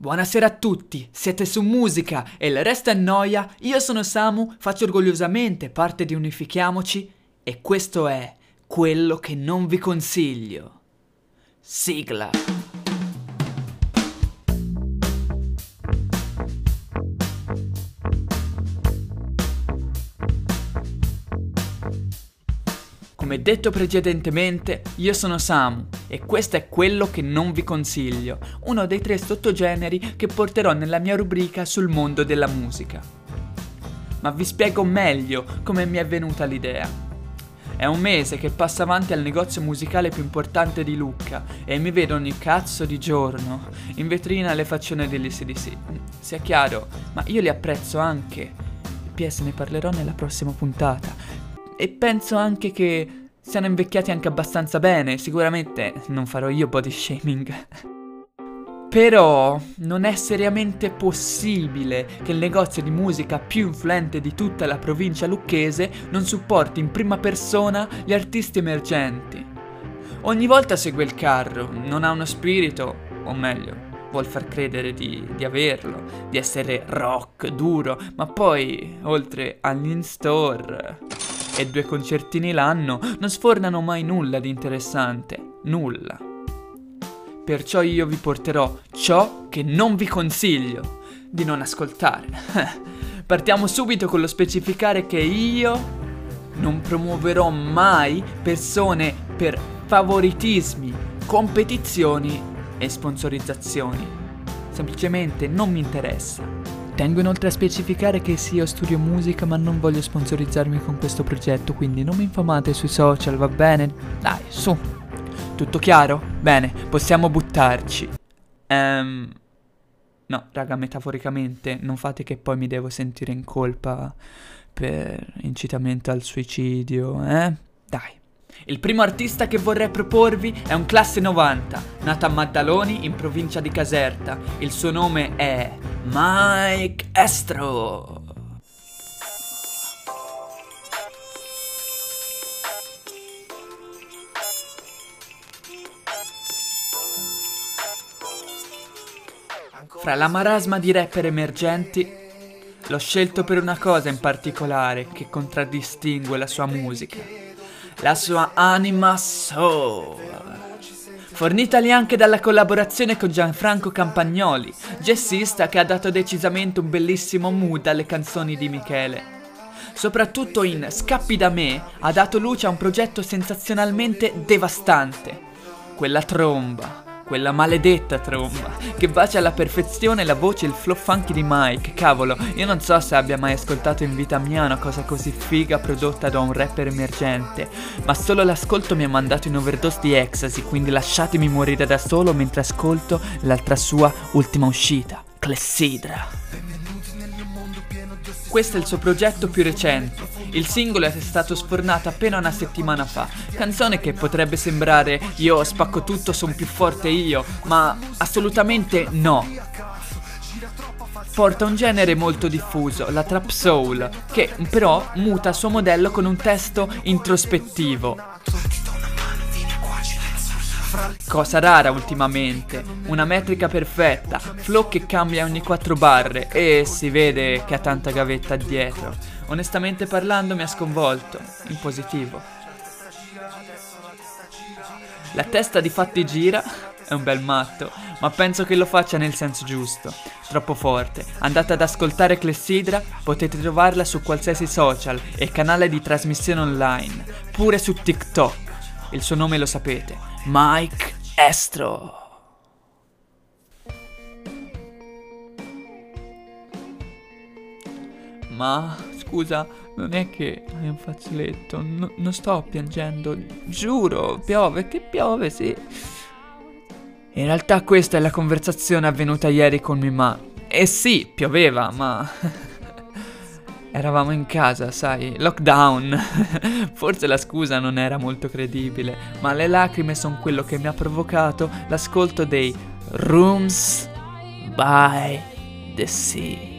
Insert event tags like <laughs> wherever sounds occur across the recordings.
Buonasera a tutti, siete su Musica e il resto è noia. Io sono Samu, faccio orgogliosamente parte di Unifichiamoci e questo è quello che non vi consiglio. Sigla. Come detto precedentemente, io sono Samu e questo è quello che non vi consiglio, uno dei tre sottogeneri che porterò nella mia rubrica sul mondo della musica. Ma vi spiego meglio come mi è venuta l'idea. È un mese che passo avanti al negozio musicale più importante di Lucca e mi vedo ogni cazzo di giorno in vetrina le faccione degli CDC. Sia chiaro, ma io li apprezzo anche. PS ne parlerò nella prossima puntata. E penso anche che siano invecchiati anche abbastanza bene, sicuramente non farò io body shaming. <laughs> Però non è seriamente possibile che il negozio di musica più influente di tutta la provincia lucchese non supporti in prima persona gli artisti emergenti. Ogni volta segue il carro, non ha uno spirito, o meglio, vuol far credere di, di averlo, di essere rock, duro, ma poi, oltre all'in-store e due concertini l'anno non sfornano mai nulla di interessante, nulla. Perciò io vi porterò ciò che non vi consiglio di non ascoltare. <laughs> Partiamo subito con lo specificare che io non promuoverò mai persone per favoritismi, competizioni e sponsorizzazioni. Semplicemente non mi interessa. Tengo inoltre a specificare che sì, io studio musica ma non voglio sponsorizzarmi con questo progetto, quindi non mi infamate sui social, va bene? Dai, su. Tutto chiaro? Bene, possiamo buttarci. Ehm... Um, no, raga, metaforicamente, non fate che poi mi devo sentire in colpa per incitamento al suicidio, eh? Dai. Il primo artista che vorrei proporvi è un classe 90, nato a Maddaloni in provincia di Caserta. Il suo nome è Mike Estro. Fra la marasma di rapper emergenti, l'ho scelto per una cosa in particolare che contraddistingue la sua musica, la sua anima soul fornitali anche dalla collaborazione con Gianfranco Campagnoli, jazzista che ha dato decisamente un bellissimo mood alle canzoni di Michele. Soprattutto in Scappi da me ha dato luce a un progetto sensazionalmente devastante, quella tromba quella maledetta tromba, che bacia alla perfezione la voce e il flow funky di Mike. Cavolo, io non so se abbia mai ascoltato in vita mia una cosa così figa prodotta da un rapper emergente, ma solo l'ascolto mi ha mandato in overdose di ecstasy, quindi lasciatemi morire da solo mentre ascolto l'altra sua ultima uscita, Clessidra. Questo è il suo progetto più recente. Il singolo è stato sfornato appena una settimana fa. Canzone che potrebbe sembrare io spacco tutto, sono più forte io, ma assolutamente no. Porta un genere molto diffuso, la trap soul, che però muta il suo modello con un testo introspettivo. Cosa rara ultimamente, una metrica perfetta, flow che cambia ogni quattro barre. E si vede che ha tanta gavetta dietro. Onestamente parlando mi ha sconvolto, in positivo. La testa di fatti gira, è un bel matto, ma penso che lo faccia nel senso giusto, troppo forte. Andate ad ascoltare Clessidra, potete trovarla su qualsiasi social e canale di trasmissione online, pure su TikTok. Il suo nome lo sapete, Mike Estro. Ma scusa, non è che hai un fazzoletto, no, non sto piangendo, giuro, piove, che piove, sì. In realtà questa è la conversazione avvenuta ieri con Mima. E sì, pioveva, ma <laughs> Eravamo in casa, sai, lockdown. <laughs> Forse la scusa non era molto credibile, ma le lacrime sono quello che mi ha provocato l'ascolto dei Rooms by the Sea.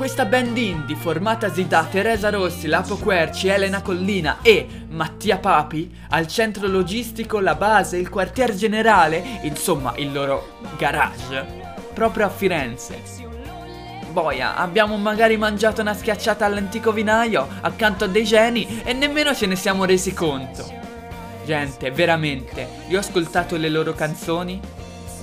Questa band indie formatasi da Teresa Rossi, Lapo Querci, Elena Collina e Mattia Papi, al centro logistico, la base, il quartier generale, insomma il loro garage, proprio a Firenze. Boia, abbiamo magari mangiato una schiacciata all'antico vinaio accanto a dei geni e nemmeno ce ne siamo resi conto. Gente, veramente, io ho ascoltato le loro canzoni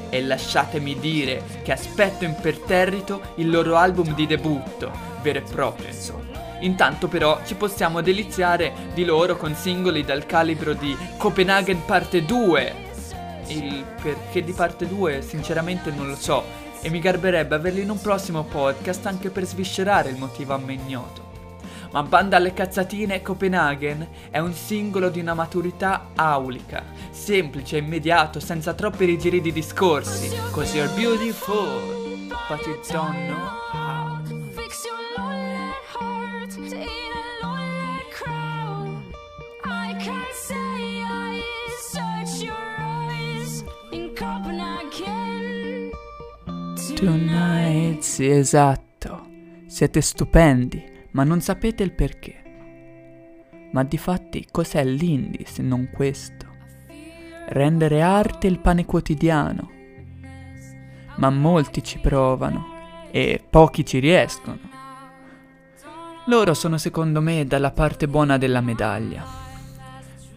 e lasciatemi dire che aspetto imperterrito il loro album di debutto, vero e proprio insomma. Intanto però ci possiamo deliziare di loro con singoli dal calibro di Copenaghen parte 2. Il perché di parte 2 sinceramente non lo so e mi garberebbe averli in un prossimo podcast anche per sviscerare il motivo a me ignoto. Ma Banda alle cazzatine Copenaghen è un singolo di una maturità aulica, semplice, immediato, senza troppi rigiri di discorsi. Cause you're beautiful, but you don't know how. Tonight, sì, esatto. Siete stupendi ma non sapete il perché. Ma di fatti cos'è l'indie se non questo? Rendere arte il pane quotidiano. Ma molti ci provano e pochi ci riescono. Loro sono secondo me dalla parte buona della medaglia.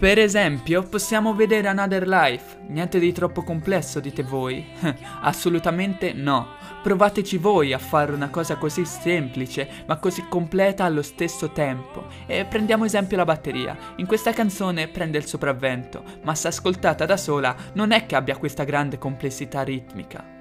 Per esempio, possiamo vedere Another Life. Niente di troppo complesso, dite voi? <laughs> Assolutamente no. Provateci voi a fare una cosa così semplice, ma così completa allo stesso tempo. E prendiamo esempio la batteria. In questa canzone prende il sopravvento, ma se ascoltata da sola non è che abbia questa grande complessità ritmica.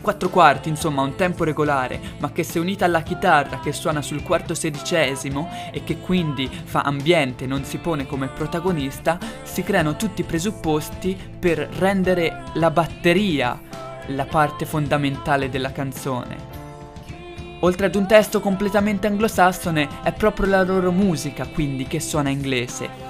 Quattro quarti, insomma un tempo regolare, ma che se unita alla chitarra che suona sul quarto sedicesimo e che quindi fa ambiente e non si pone come protagonista, si creano tutti i presupposti per rendere la batteria la parte fondamentale della canzone. Oltre ad un testo completamente anglosassone, è proprio la loro musica quindi che suona inglese,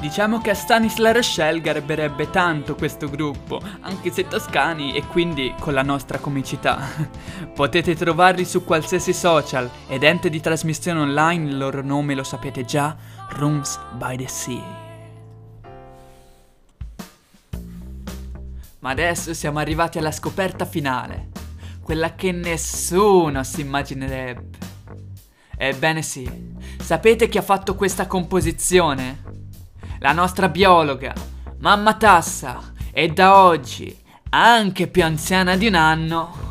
Diciamo che a Stanis La Rochelle garberebbe tanto questo gruppo, anche se toscani e quindi con la nostra comicità. <laughs> Potete trovarli su qualsiasi social ed ente di trasmissione online, il loro nome lo sapete già, Rooms by the Sea. Ma adesso siamo arrivati alla scoperta finale, quella che nessuno si immaginerebbe. Ebbene sì, sapete chi ha fatto questa composizione? La nostra biologa, mamma Tassa, è da oggi anche più anziana di un anno.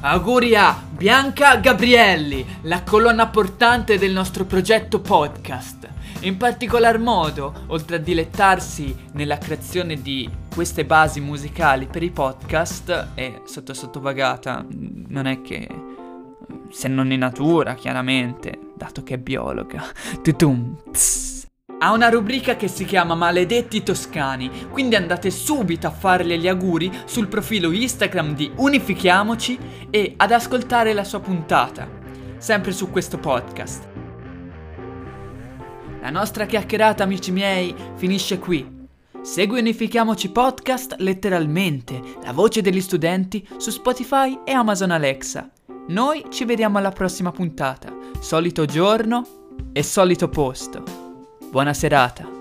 Auguri a Bianca Gabrielli, la colonna portante del nostro progetto podcast. In particolar modo, oltre a dilettarsi nella creazione di queste basi musicali per i podcast, e sotto sottovagata, non è che se non in natura, chiaramente, dato che è biologa. Tutum, tss. Ha una rubrica che si chiama Maledetti Toscani, quindi andate subito a farle gli auguri sul profilo Instagram di Unifichiamoci e ad ascoltare la sua puntata, sempre su questo podcast. La nostra chiacchierata, amici miei, finisce qui. Segui Unifichiamoci Podcast letteralmente, la voce degli studenti, su Spotify e Amazon Alexa. Noi ci vediamo alla prossima puntata, solito giorno e solito posto. Buona serata.